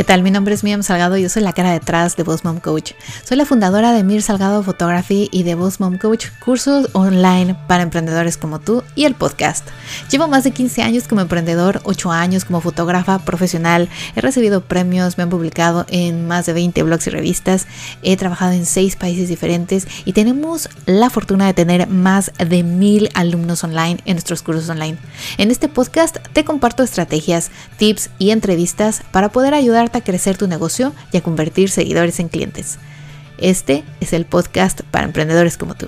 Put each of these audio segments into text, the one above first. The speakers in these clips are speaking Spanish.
¿Qué tal? Mi nombre es Miriam Salgado y yo soy la cara detrás de Boss Mom Coach. Soy la fundadora de Mir Salgado Photography y de Boss Mom Coach, cursos online para emprendedores como tú y el podcast. Llevo más de 15 años como emprendedor, 8 años como fotógrafa profesional. He recibido premios, me han publicado en más de 20 blogs y revistas. He trabajado en 6 países diferentes y tenemos la fortuna de tener más de mil alumnos online en nuestros cursos online. En este podcast te comparto estrategias, tips y entrevistas para poder ayudar a crecer tu negocio y a convertir seguidores en clientes. Este es el podcast para emprendedores como tú.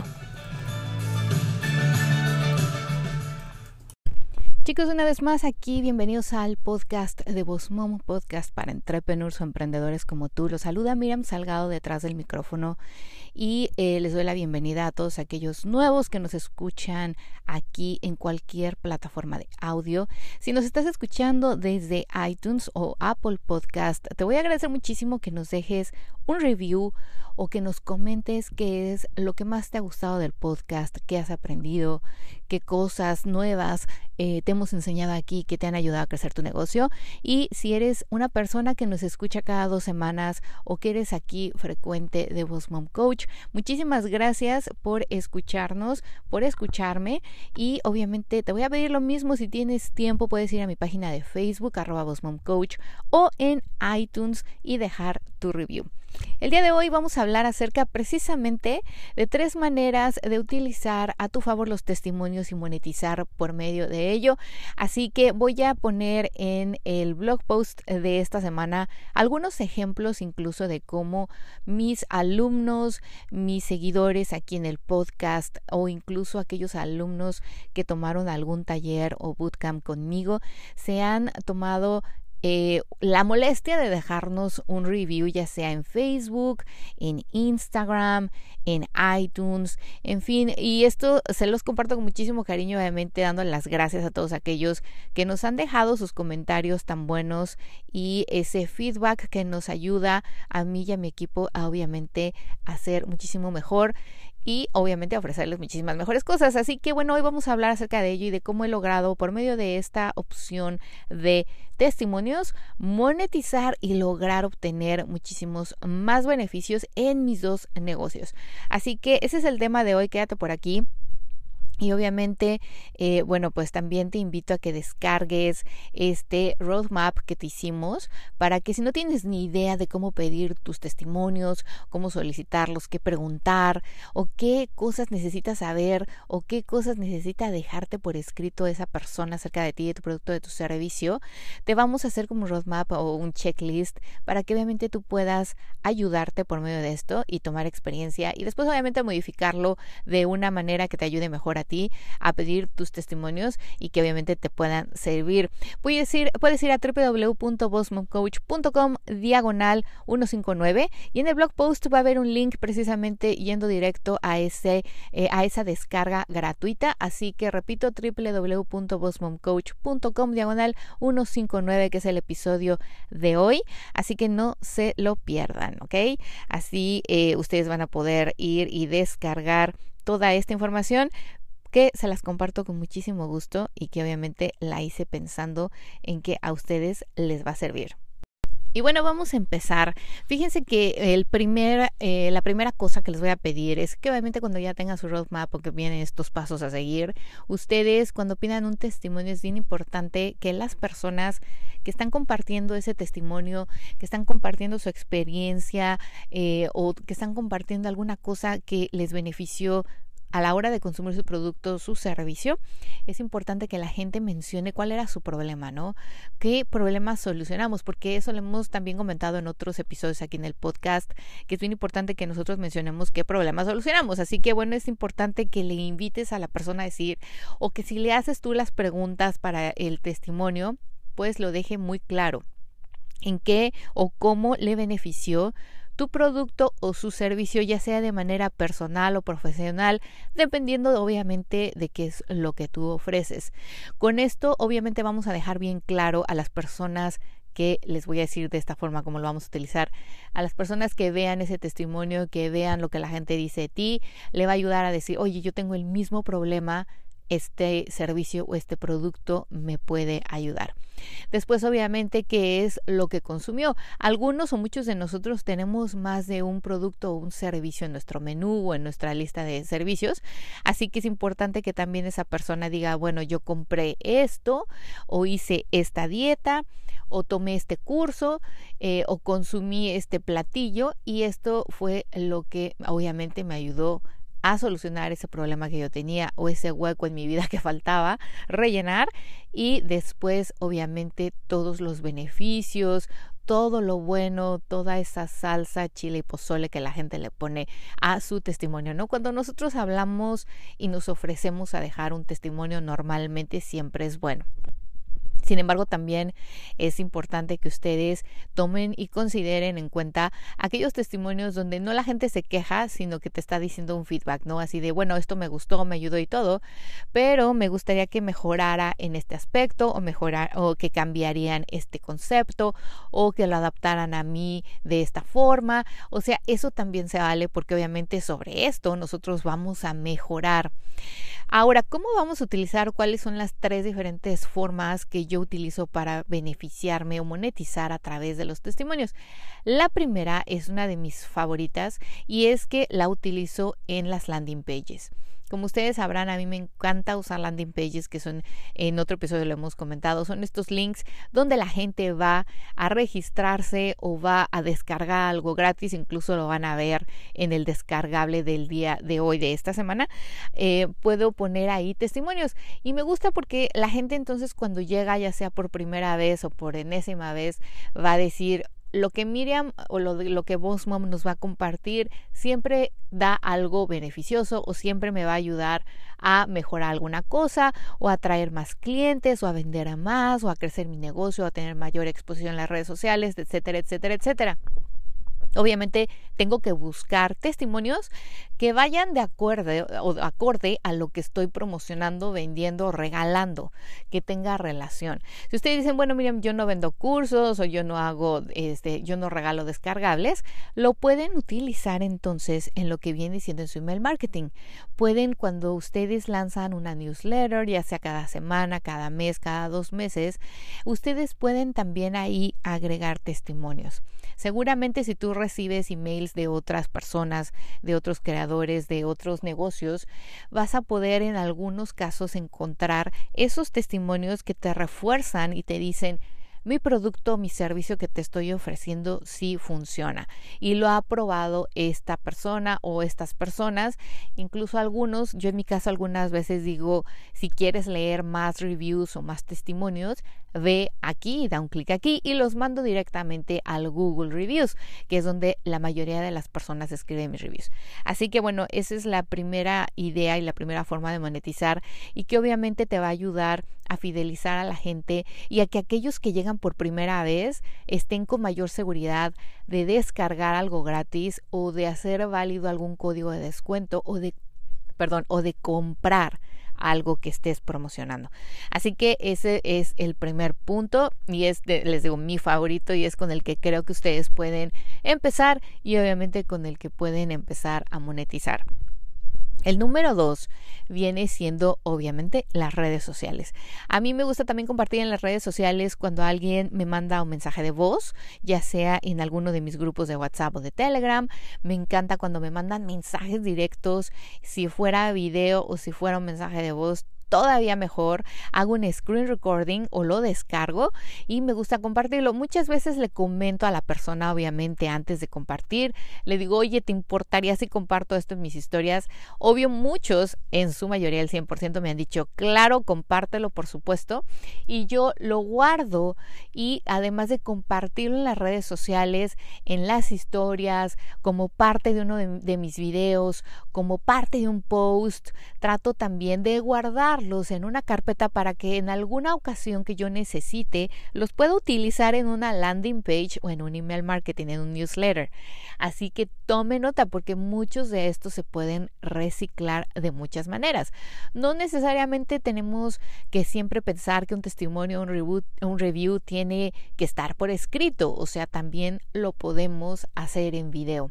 Chicos, una vez más aquí, bienvenidos al podcast de Voz Momo, podcast para entrepreneurs o emprendedores como tú. Los saluda Miriam Salgado detrás del micrófono y eh, les doy la bienvenida a todos aquellos nuevos que nos escuchan aquí en cualquier plataforma de audio. Si nos estás escuchando desde iTunes o Apple Podcast, te voy a agradecer muchísimo que nos dejes un review o que nos comentes qué es lo que más te ha gustado del podcast, qué has aprendido, qué cosas nuevas eh, te hemos enseñado aquí que te han ayudado a crecer tu negocio. Y si eres una persona que nos escucha cada dos semanas o que eres aquí frecuente de Boss Mom Coach, muchísimas gracias por escucharnos, por escucharme. Y obviamente te voy a pedir lo mismo si tienes tiempo, puedes ir a mi página de Facebook, arroba Mom Coach, o en iTunes y dejar tu review. El día de hoy vamos a hablar acerca precisamente de tres maneras de utilizar a tu favor los testimonios y monetizar por medio de ello. Así que voy a poner en el blog post de esta semana algunos ejemplos incluso de cómo mis alumnos, mis seguidores aquí en el podcast o incluso aquellos alumnos que tomaron algún taller o bootcamp conmigo se han tomado eh, la molestia de dejarnos un review, ya sea en Facebook, en Instagram, en iTunes, en fin, y esto se los comparto con muchísimo cariño, obviamente dando las gracias a todos aquellos que nos han dejado sus comentarios tan buenos y ese feedback que nos ayuda a mí y a mi equipo a obviamente hacer muchísimo mejor y obviamente ofrecerles muchísimas mejores cosas. Así que bueno, hoy vamos a hablar acerca de ello y de cómo he logrado por medio de esta opción de testimonios monetizar y lograr obtener muchísimos más beneficios en mis dos negocios. Así que ese es el tema de hoy, quédate por aquí. Y obviamente, eh, bueno, pues también te invito a que descargues este roadmap que te hicimos para que si no tienes ni idea de cómo pedir tus testimonios, cómo solicitarlos, qué preguntar o qué cosas necesitas saber o qué cosas necesita dejarte por escrito esa persona acerca de ti, de tu producto, de tu servicio, te vamos a hacer como un roadmap o un checklist para que obviamente tú puedas ayudarte por medio de esto y tomar experiencia y después obviamente modificarlo de una manera que te ayude mejor a ti a pedir tus testimonios y que obviamente te puedan servir. Puedes ir, puedes ir a www.bossmomcoach.com diagonal 159 y en el blog post va a haber un link precisamente yendo directo a, ese, eh, a esa descarga gratuita. Así que repito, www.bossmomcoach.com diagonal 159 que es el episodio de hoy. Así que no se lo pierdan, ¿ok? Así eh, ustedes van a poder ir y descargar toda esta información que se las comparto con muchísimo gusto y que obviamente la hice pensando en que a ustedes les va a servir. Y bueno, vamos a empezar. Fíjense que el primer, eh, la primera cosa que les voy a pedir es que obviamente cuando ya tengan su roadmap o que vienen estos pasos a seguir, ustedes cuando pidan un testimonio es bien importante que las personas que están compartiendo ese testimonio, que están compartiendo su experiencia eh, o que están compartiendo alguna cosa que les benefició a la hora de consumir su producto, su servicio, es importante que la gente mencione cuál era su problema, ¿no? ¿Qué problemas solucionamos? Porque eso lo hemos también comentado en otros episodios aquí en el podcast, que es bien importante que nosotros mencionemos qué problemas solucionamos. Así que bueno, es importante que le invites a la persona a decir, o que si le haces tú las preguntas para el testimonio, pues lo deje muy claro en qué o cómo le benefició tu producto o su servicio, ya sea de manera personal o profesional, dependiendo obviamente de qué es lo que tú ofreces. Con esto obviamente vamos a dejar bien claro a las personas que les voy a decir de esta forma como lo vamos a utilizar. A las personas que vean ese testimonio, que vean lo que la gente dice de ti, le va a ayudar a decir, oye, yo tengo el mismo problema este servicio o este producto me puede ayudar. Después, obviamente, ¿qué es lo que consumió? Algunos o muchos de nosotros tenemos más de un producto o un servicio en nuestro menú o en nuestra lista de servicios. Así que es importante que también esa persona diga, bueno, yo compré esto o hice esta dieta o tomé este curso eh, o consumí este platillo y esto fue lo que obviamente me ayudó a solucionar ese problema que yo tenía o ese hueco en mi vida que faltaba rellenar y después obviamente todos los beneficios, todo lo bueno, toda esa salsa, chile y pozole que la gente le pone a su testimonio, ¿no? Cuando nosotros hablamos y nos ofrecemos a dejar un testimonio normalmente siempre es bueno. Sin embargo, también es importante que ustedes tomen y consideren en cuenta aquellos testimonios donde no la gente se queja, sino que te está diciendo un feedback, ¿no? Así de, bueno, esto me gustó, me ayudó y todo, pero me gustaría que mejorara en este aspecto o mejorar o que cambiarían este concepto o que lo adaptaran a mí de esta forma. O sea, eso también se vale porque obviamente sobre esto nosotros vamos a mejorar. Ahora, ¿cómo vamos a utilizar cuáles son las tres diferentes formas que yo utilizo para beneficiarme o monetizar a través de los testimonios? La primera es una de mis favoritas y es que la utilizo en las landing pages. Como ustedes sabrán, a mí me encanta usar landing pages, que son, en otro episodio lo hemos comentado, son estos links donde la gente va a registrarse o va a descargar algo gratis, incluso lo van a ver en el descargable del día de hoy, de esta semana. Eh, puedo poner ahí testimonios y me gusta porque la gente entonces cuando llega, ya sea por primera vez o por enésima vez, va a decir, lo que Miriam o lo, lo que Boss Mom nos va a compartir siempre da algo beneficioso o siempre me va a ayudar a mejorar alguna cosa o a traer más clientes o a vender a más o a crecer mi negocio o a tener mayor exposición en las redes sociales, etcétera, etcétera, etcétera. Obviamente tengo que buscar testimonios que vayan de acuerdo o acorde a lo que estoy promocionando, vendiendo, regalando, que tenga relación. Si ustedes dicen, bueno, miren, yo no vendo cursos o yo no hago, este, yo no regalo descargables, lo pueden utilizar entonces en lo que viene diciendo en su email marketing. Pueden cuando ustedes lanzan una newsletter, ya sea cada semana, cada mes, cada dos meses, ustedes pueden también ahí agregar testimonios. Seguramente si tú recibes emails de otras personas, de otros creadores, de otros negocios, vas a poder en algunos casos encontrar esos testimonios que te refuerzan y te dicen, mi producto, mi servicio que te estoy ofreciendo sí funciona y lo ha probado esta persona o estas personas, incluso algunos, yo en mi caso algunas veces digo, si quieres leer más reviews o más testimonios, ve aquí, da un clic aquí y los mando directamente al Google Reviews, que es donde la mayoría de las personas escriben mis reviews. Así que bueno, esa es la primera idea y la primera forma de monetizar y que obviamente te va a ayudar a fidelizar a la gente y a que aquellos que llegan por primera vez estén con mayor seguridad de descargar algo gratis o de hacer válido algún código de descuento o de perdón, o de comprar algo que estés promocionando. Así que ese es el primer punto y es, les digo, mi favorito y es con el que creo que ustedes pueden empezar y obviamente con el que pueden empezar a monetizar. El número dos viene siendo obviamente las redes sociales. A mí me gusta también compartir en las redes sociales cuando alguien me manda un mensaje de voz, ya sea en alguno de mis grupos de WhatsApp o de Telegram. Me encanta cuando me mandan mensajes directos, si fuera video o si fuera un mensaje de voz todavía mejor, hago un screen recording o lo descargo y me gusta compartirlo. Muchas veces le comento a la persona, obviamente, antes de compartir, le digo, oye, ¿te importaría si comparto esto en mis historias? Obvio, muchos, en su mayoría, el 100%, me han dicho, claro, compártelo, por supuesto, y yo lo guardo y además de compartirlo en las redes sociales, en las historias, como parte de uno de, de mis videos, como parte de un post, trato también de guardar en una carpeta para que en alguna ocasión que yo necesite los pueda utilizar en una landing page o en un email marketing, en un newsletter. Así que tome nota porque muchos de estos se pueden reciclar de muchas maneras. No necesariamente tenemos que siempre pensar que un testimonio, un un review tiene que estar por escrito, o sea, también lo podemos hacer en video.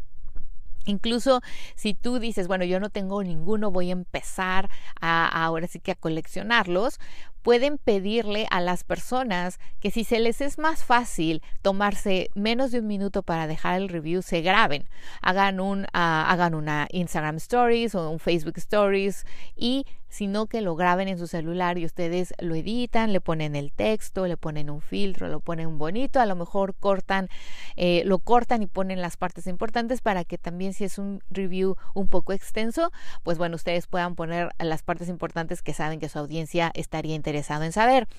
Incluso si tú dices, bueno, yo no tengo ninguno, voy a empezar a, ahora sí que a coleccionarlos, pueden pedirle a las personas que si se les es más fácil tomarse menos de un minuto para dejar el review, se graben, hagan un, ah, hagan una Instagram Stories o un Facebook Stories y sino que lo graben en su celular y ustedes lo editan, le ponen el texto, le ponen un filtro, lo ponen bonito, a lo mejor cortan, eh, lo cortan y ponen las partes importantes para que también si es un review un poco extenso, pues bueno, ustedes puedan poner las partes importantes que saben que su audiencia estaría interesado en saber.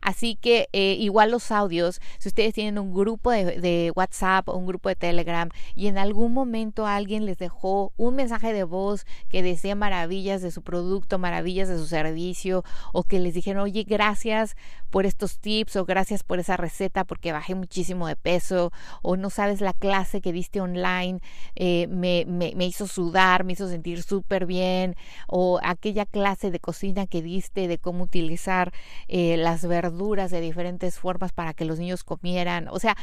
Así que eh, igual los audios, si ustedes tienen un grupo de, WhatsApp o un grupo de Telegram y en algún momento alguien les dejó un mensaje de voz que desea maravillas de su producto, maravillas de su servicio o que les dijeron, oye, gracias por estos tips o gracias por esa receta porque bajé muchísimo de peso o no sabes la clase que diste online, eh, me, me, hizo sudar, me hizo sentir súper bien o aquella clase de cocina que diste de cómo utilizar eh, las verduras de diferentes formas para que los niños comieran. O sea,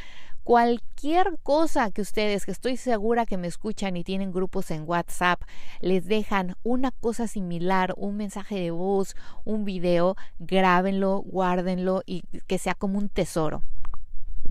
cualquier cosa que ustedes, que estoy segura que me escuchan y tienen grupos en WhatsApp, les dejan una cosa similar, un mensaje de voz, un video, grábenlo, guárdenlo y que sea como un tesoro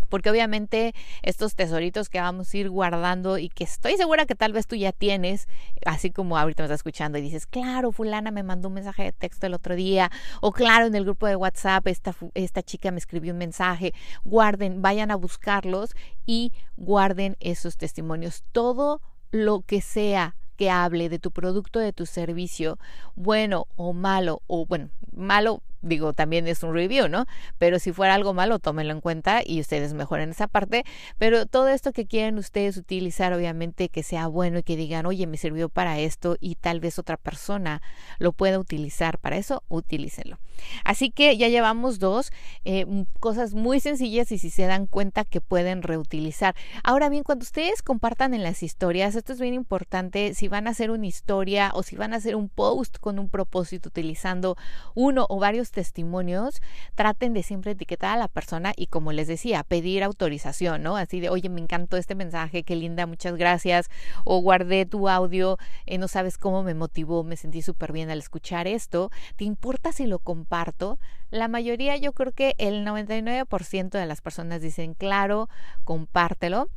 porque obviamente estos tesoritos que vamos a ir guardando y que estoy segura que tal vez tú ya tienes, así como ahorita me estás escuchando y dices, claro, fulana me mandó un mensaje de texto el otro día, o claro, en el grupo de WhatsApp esta, esta chica me escribió un mensaje, guarden, vayan a buscarlos y guarden esos testimonios. Todo lo que sea que hable de tu producto, de tu servicio, bueno o malo, o bueno, malo digo, también es un review, ¿no? Pero si fuera algo malo, tómenlo en cuenta y ustedes mejoren esa parte. Pero todo esto que quieren ustedes utilizar, obviamente que sea bueno y que digan, oye, me sirvió para esto y tal vez otra persona lo pueda utilizar para eso, utilícenlo. Así que ya llevamos dos eh, cosas muy sencillas y si se dan cuenta que pueden reutilizar. Ahora bien, cuando ustedes compartan en las historias, esto es bien importante, si van a hacer una historia o si van a hacer un post con un propósito utilizando uno o varios testimonios, traten de siempre etiquetar a la persona y como les decía, pedir autorización, ¿no? Así de, oye, me encantó este mensaje, qué linda, muchas gracias, o guardé tu audio, eh, no sabes cómo me motivó, me sentí súper bien al escuchar esto, ¿te importa si lo comparto? La mayoría, yo creo que el 99% de las personas dicen, claro, compártelo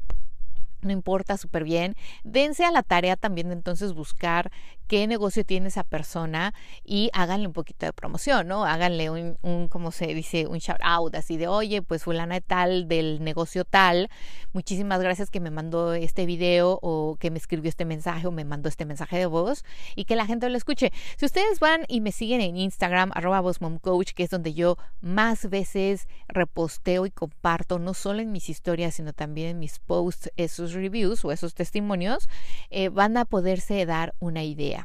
no importa súper bien. Dense a la tarea también entonces buscar qué negocio tiene esa persona y háganle un poquito de promoción, ¿no? Háganle un, un como se dice, un shout out así de, oye, pues fulana de tal del negocio tal, muchísimas gracias que me mandó este video o que me escribió este mensaje o me mandó este mensaje de voz y que la gente lo escuche. Si ustedes van y me siguen en Instagram, arroba Coach, que es donde yo más veces reposteo y comparto, no solo en mis historias, sino también en mis posts, esos reviews o esos testimonios, eh, van a poderse dar una idea.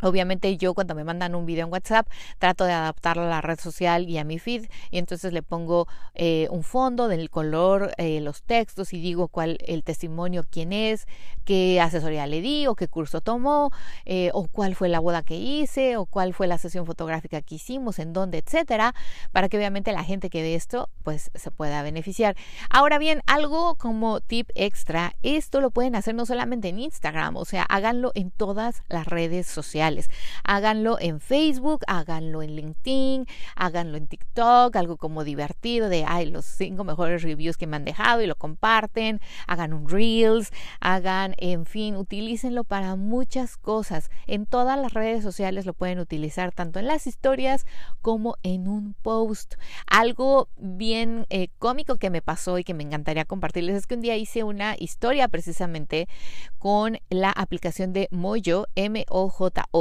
Obviamente yo cuando me mandan un video en WhatsApp trato de adaptarlo a la red social y a mi feed y entonces le pongo eh, un fondo del color, eh, los textos y digo cuál el testimonio, quién es, qué asesoría le di o qué curso tomó eh, o cuál fue la boda que hice o cuál fue la sesión fotográfica que hicimos, en dónde, etcétera, para que obviamente la gente que ve esto pues se pueda beneficiar. Ahora bien, algo como tip extra, esto lo pueden hacer no solamente en Instagram, o sea, háganlo en todas las redes sociales. Háganlo en Facebook, háganlo en LinkedIn, háganlo en TikTok, algo como divertido de, ay, los cinco mejores reviews que me han dejado y lo comparten, hagan un Reels, hagan, en fin, utilícenlo para muchas cosas. En todas las redes sociales lo pueden utilizar, tanto en las historias como en un post. Algo bien eh, cómico que me pasó y que me encantaría compartirles es que un día hice una historia precisamente con la aplicación de Mojo, M-O-J-O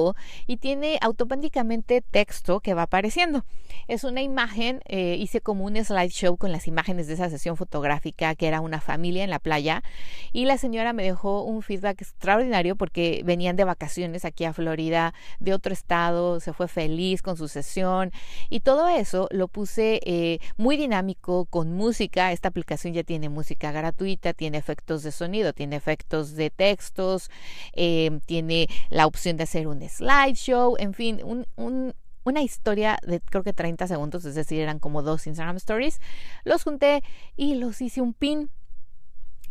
y tiene automáticamente texto que va apareciendo. Es una imagen, eh, hice como un slideshow con las imágenes de esa sesión fotográfica que era una familia en la playa y la señora me dejó un feedback extraordinario porque venían de vacaciones aquí a Florida, de otro estado, se fue feliz con su sesión y todo eso lo puse eh, muy dinámico con música. Esta aplicación ya tiene música gratuita, tiene efectos de sonido, tiene efectos de textos, eh, tiene la opción de hacer un slideshow, en fin, un, una historia de creo que 30 segundos, es decir, eran como dos Instagram stories. Los junté y los hice un pin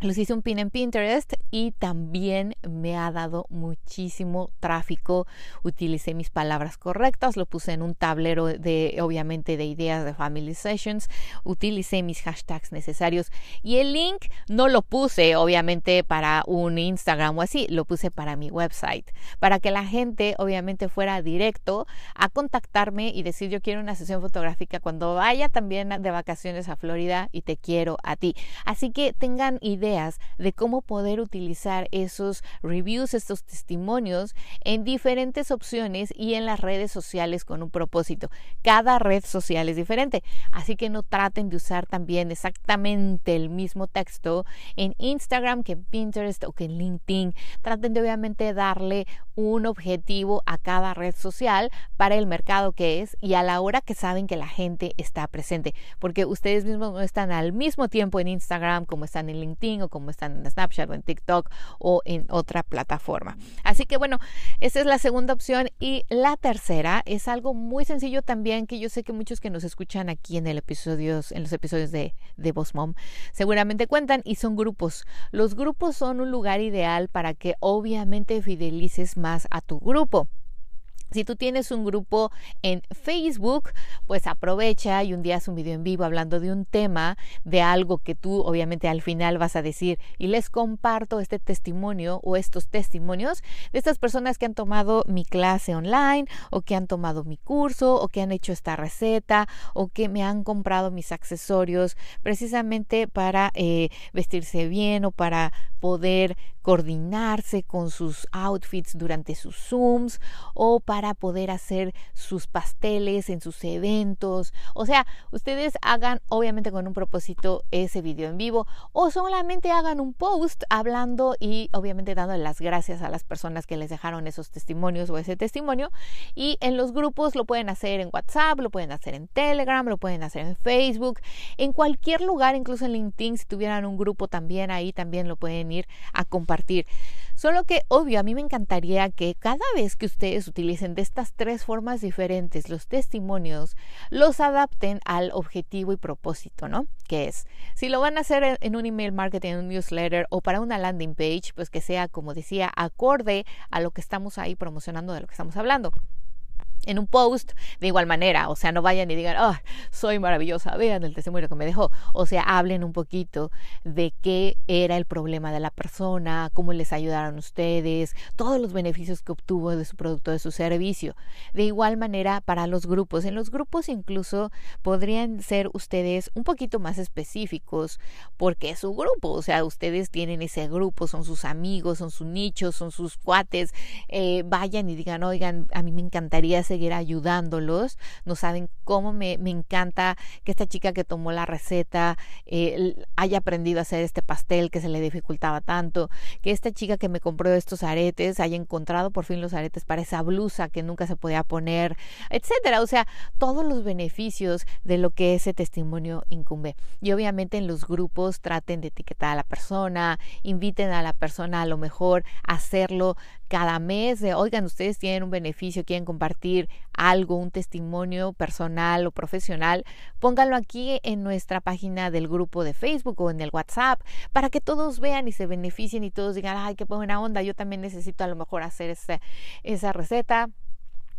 los hice un pin en Pinterest y también me ha dado muchísimo tráfico. Utilicé mis palabras correctas, lo puse en un tablero de, obviamente, de ideas de Family Sessions. Utilicé mis hashtags necesarios y el link no lo puse, obviamente, para un Instagram o así, lo puse para mi website, para que la gente, obviamente, fuera directo a contactarme y decir yo quiero una sesión fotográfica cuando vaya también de vacaciones a Florida y te quiero a ti. Así que tengan de cómo poder utilizar esos reviews, estos testimonios en diferentes opciones y en las redes sociales con un propósito. Cada red social es diferente, así que no traten de usar también exactamente el mismo texto en Instagram que en Pinterest o que en LinkedIn. Traten de obviamente darle un objetivo a cada red social para el mercado que es y a la hora que saben que la gente está presente, porque ustedes mismos no están al mismo tiempo en Instagram como están en LinkedIn o como están en Snapchat o en TikTok o en otra plataforma. Así que bueno, esa es la segunda opción y la tercera es algo muy sencillo también que yo sé que muchos que nos escuchan aquí en el episodios, en los episodios de, de Boss Mom seguramente cuentan y son grupos. Los grupos son un lugar ideal para que obviamente fidelices más a tu grupo. Si tú tienes un grupo en Facebook, pues aprovecha y un día haz un video en vivo hablando de un tema, de algo que tú obviamente al final vas a decir y les comparto este testimonio o estos testimonios de estas personas que han tomado mi clase online o que han tomado mi curso o que han hecho esta receta o que me han comprado mis accesorios precisamente para eh, vestirse bien o para poder coordinarse con sus outfits durante sus Zooms o para poder hacer sus pasteles en sus eventos. O sea, ustedes hagan obviamente con un propósito ese video en vivo o solamente hagan un post hablando y obviamente dando las gracias a las personas que les dejaron esos testimonios o ese testimonio. Y en los grupos lo pueden hacer en WhatsApp, lo pueden hacer en Telegram, lo pueden hacer en Facebook, en cualquier lugar, incluso en LinkedIn, si tuvieran un grupo también ahí también lo pueden ir a compartir Solo que, obvio, a mí me encantaría que cada vez que ustedes utilicen de estas tres formas diferentes los testimonios, los adapten al objetivo y propósito, ¿no? Que es, si lo van a hacer en un email marketing, en un newsletter o para una landing page, pues que sea, como decía, acorde a lo que estamos ahí promocionando, de lo que estamos hablando en un post de igual manera, o sea, no vayan y digan, oh, soy maravillosa, vean el testimonio que me dejó, o sea, hablen un poquito de qué era el problema de la persona, cómo les ayudaron ustedes, todos los beneficios que obtuvo de su producto, de su servicio. De igual manera, para los grupos, en los grupos incluso podrían ser ustedes un poquito más específicos porque es su grupo, o sea, ustedes tienen ese grupo, son sus amigos, son su nicho, son sus cuates, eh, vayan y digan, oigan, a mí me encantaría hacer seguir ayudándolos. No saben cómo me, encanta que esta chica que tomó la receta eh, haya aprendido a hacer este pastel que se le dificultaba tanto. Que esta chica que me compró estos aretes haya encontrado por fin los aretes para esa blusa que nunca se podía poner, etcétera. O sea, todos los beneficios de lo que ese testimonio incumbe. Y obviamente en los grupos traten de etiquetar a la persona, inviten a la persona a lo mejor a hacerlo cada mes de, oigan, ustedes tienen un beneficio, quieren compartir algo, un testimonio personal o profesional, pónganlo aquí en nuestra página del grupo de Facebook o en el WhatsApp para que todos vean y se beneficien y todos digan, ay, qué buena onda, yo también necesito a lo mejor hacer esa, esa receta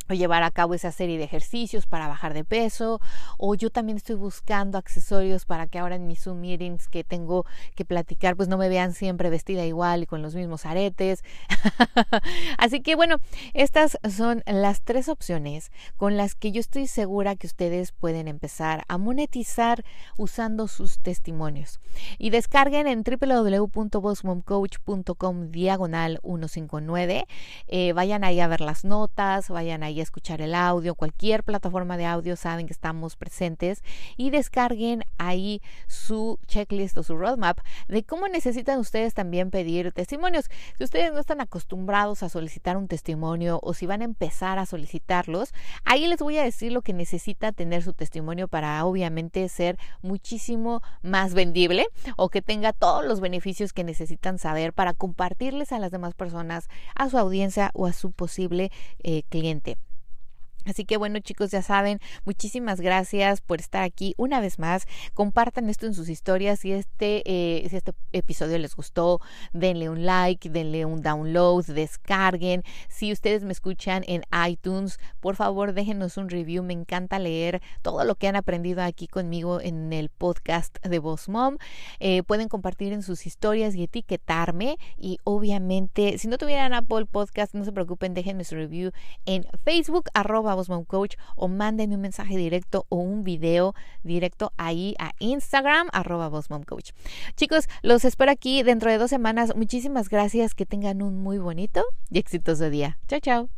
o llevar a cabo esa serie de ejercicios para bajar de peso, o yo también estoy buscando accesorios para que ahora en mis Zoom meetings que tengo que platicar, pues no me vean siempre vestida igual y con los mismos aretes. Así que bueno, estas son las tres opciones con las que yo estoy segura que ustedes pueden empezar a monetizar usando sus testimonios. Y descarguen en www.bossmomcoach.com diagonal 159. Eh, vayan ahí a ver las notas, vayan ahí escuchar el audio, cualquier plataforma de audio saben que estamos presentes y descarguen ahí su checklist o su roadmap de cómo necesitan ustedes también pedir testimonios. Si ustedes no están acostumbrados a solicitar un testimonio o si van a empezar a solicitarlos, ahí les voy a decir lo que necesita tener su testimonio para obviamente ser muchísimo más vendible o que tenga todos los beneficios que necesitan saber para compartirles a las demás personas, a su audiencia o a su posible eh, cliente. Así que bueno chicos, ya saben, muchísimas gracias por estar aquí una vez más. Compartan esto en sus historias. Si este, eh, si este episodio les gustó, denle un like, denle un download, descarguen. Si ustedes me escuchan en iTunes, por favor déjenos un review. Me encanta leer todo lo que han aprendido aquí conmigo en el podcast de Boss Mom. Eh, pueden compartir en sus historias y etiquetarme. Y obviamente, si no tuvieran Apple Podcast, no se preocupen, déjenme su review en Facebook, arroba arroba Coach o mándenme un mensaje directo o un video directo ahí a Instagram arroba Coach. Chicos, los espero aquí dentro de dos semanas. Muchísimas gracias. Que tengan un muy bonito y exitoso día. Chao, chao.